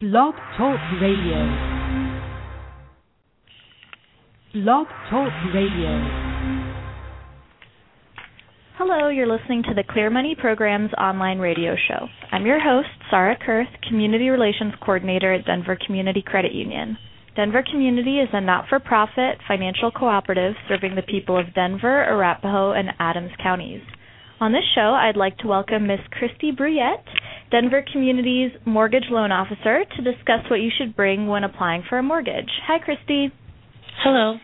Blog Talk Radio. Blog Talk Radio. Hello, you're listening to the Clear Money Program's online radio show. I'm your host, Sarah Kurth, Community Relations Coordinator at Denver Community Credit Union. Denver Community is a not for profit financial cooperative serving the people of Denver, Arapahoe, and Adams counties. On this show, I'd like to welcome Ms. Kristi Brouillette, Denver Community's mortgage loan officer, to discuss what you should bring when applying for a mortgage. Hi, Kristi. Hello.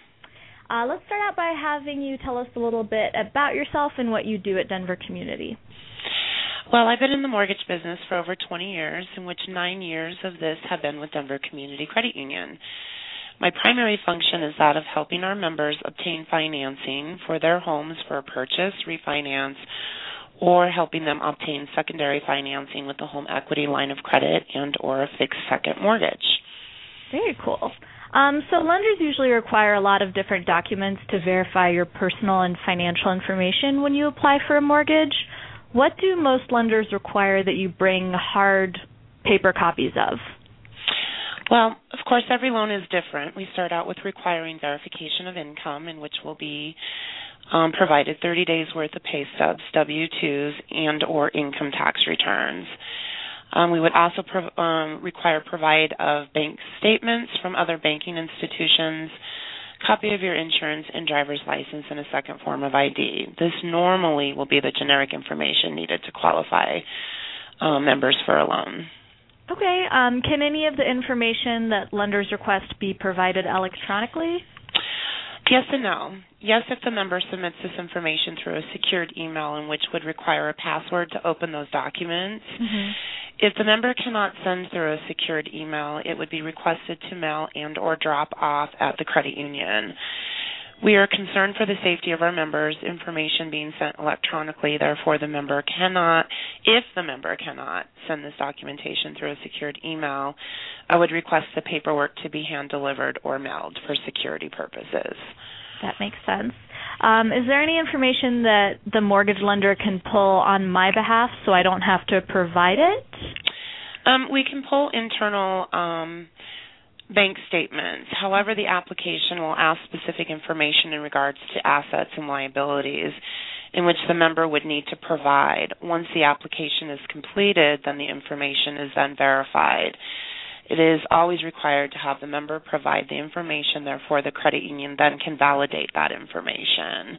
Uh, let's start out by having you tell us a little bit about yourself and what you do at Denver Community. Well, I've been in the mortgage business for over 20 years, in which nine years of this have been with Denver Community Credit Union. My primary function is that of helping our members obtain financing for their homes for a purchase, refinance, or helping them obtain secondary financing with a home equity line of credit and or a fixed second mortgage. Very cool. Um, so lenders usually require a lot of different documents to verify your personal and financial information when you apply for a mortgage. What do most lenders require that you bring hard paper copies of? Well, of course, every loan is different. We start out with requiring verification of income, in which will be um, provided 30 days worth of pay stubs, W-2s, and or income tax returns. Um, we would also pro- um, require provide of bank statements from other banking institutions, copy of your insurance and driver's license, and a second form of ID. This normally will be the generic information needed to qualify uh, members for a loan. Okay. Um, can any of the information that lenders request be provided electronically? Yes and no. Yes, if the member submits this information through a secured email, in which would require a password to open those documents. Mm-hmm. If the member cannot send through a secured email, it would be requested to mail and or drop off at the credit union. We are concerned for the safety of our members, information being sent electronically. Therefore, the member cannot, if the member cannot send this documentation through a secured email, I would request the paperwork to be hand delivered or mailed for security purposes. That makes sense. Um, is there any information that the mortgage lender can pull on my behalf so I don't have to provide it? Um, we can pull internal um, bank statements. However, the application will ask specific information in regards to assets and liabilities in which the member would need to provide. Once the application is completed, then the information is then verified. It is always required to have the member provide the information, therefore, the credit union then can validate that information.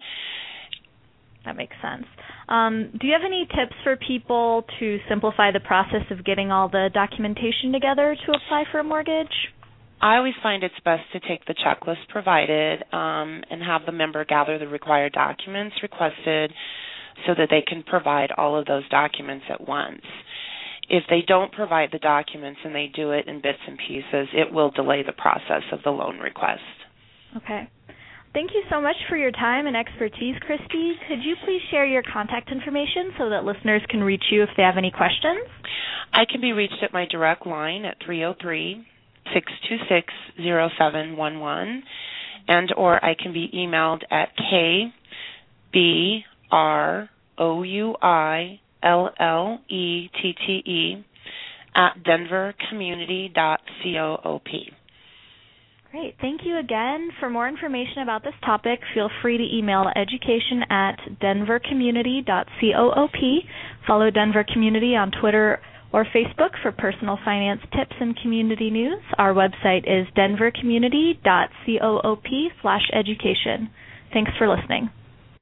That makes sense. Um, do you have any tips for people to simplify the process of getting all the documentation together to apply for a mortgage? I always find it's best to take the checklist provided um, and have the member gather the required documents requested so that they can provide all of those documents at once. If they don't provide the documents and they do it in bits and pieces, it will delay the process of the loan request. Okay. Thank you so much for your time and expertise, Kristi. Could you please share your contact information so that listeners can reach you if they have any questions? I can be reached at my direct line at 303 626 0711 and or I can be emailed at k b r o u i l l e t t e at denvercommunity.coop. Great. Thank you again. For more information about this topic, feel free to email education at denvercommunity.coop. Follow Denver Community on Twitter or Facebook for personal finance tips and community news. Our website is denvercommunity.coop/education. Thanks for listening.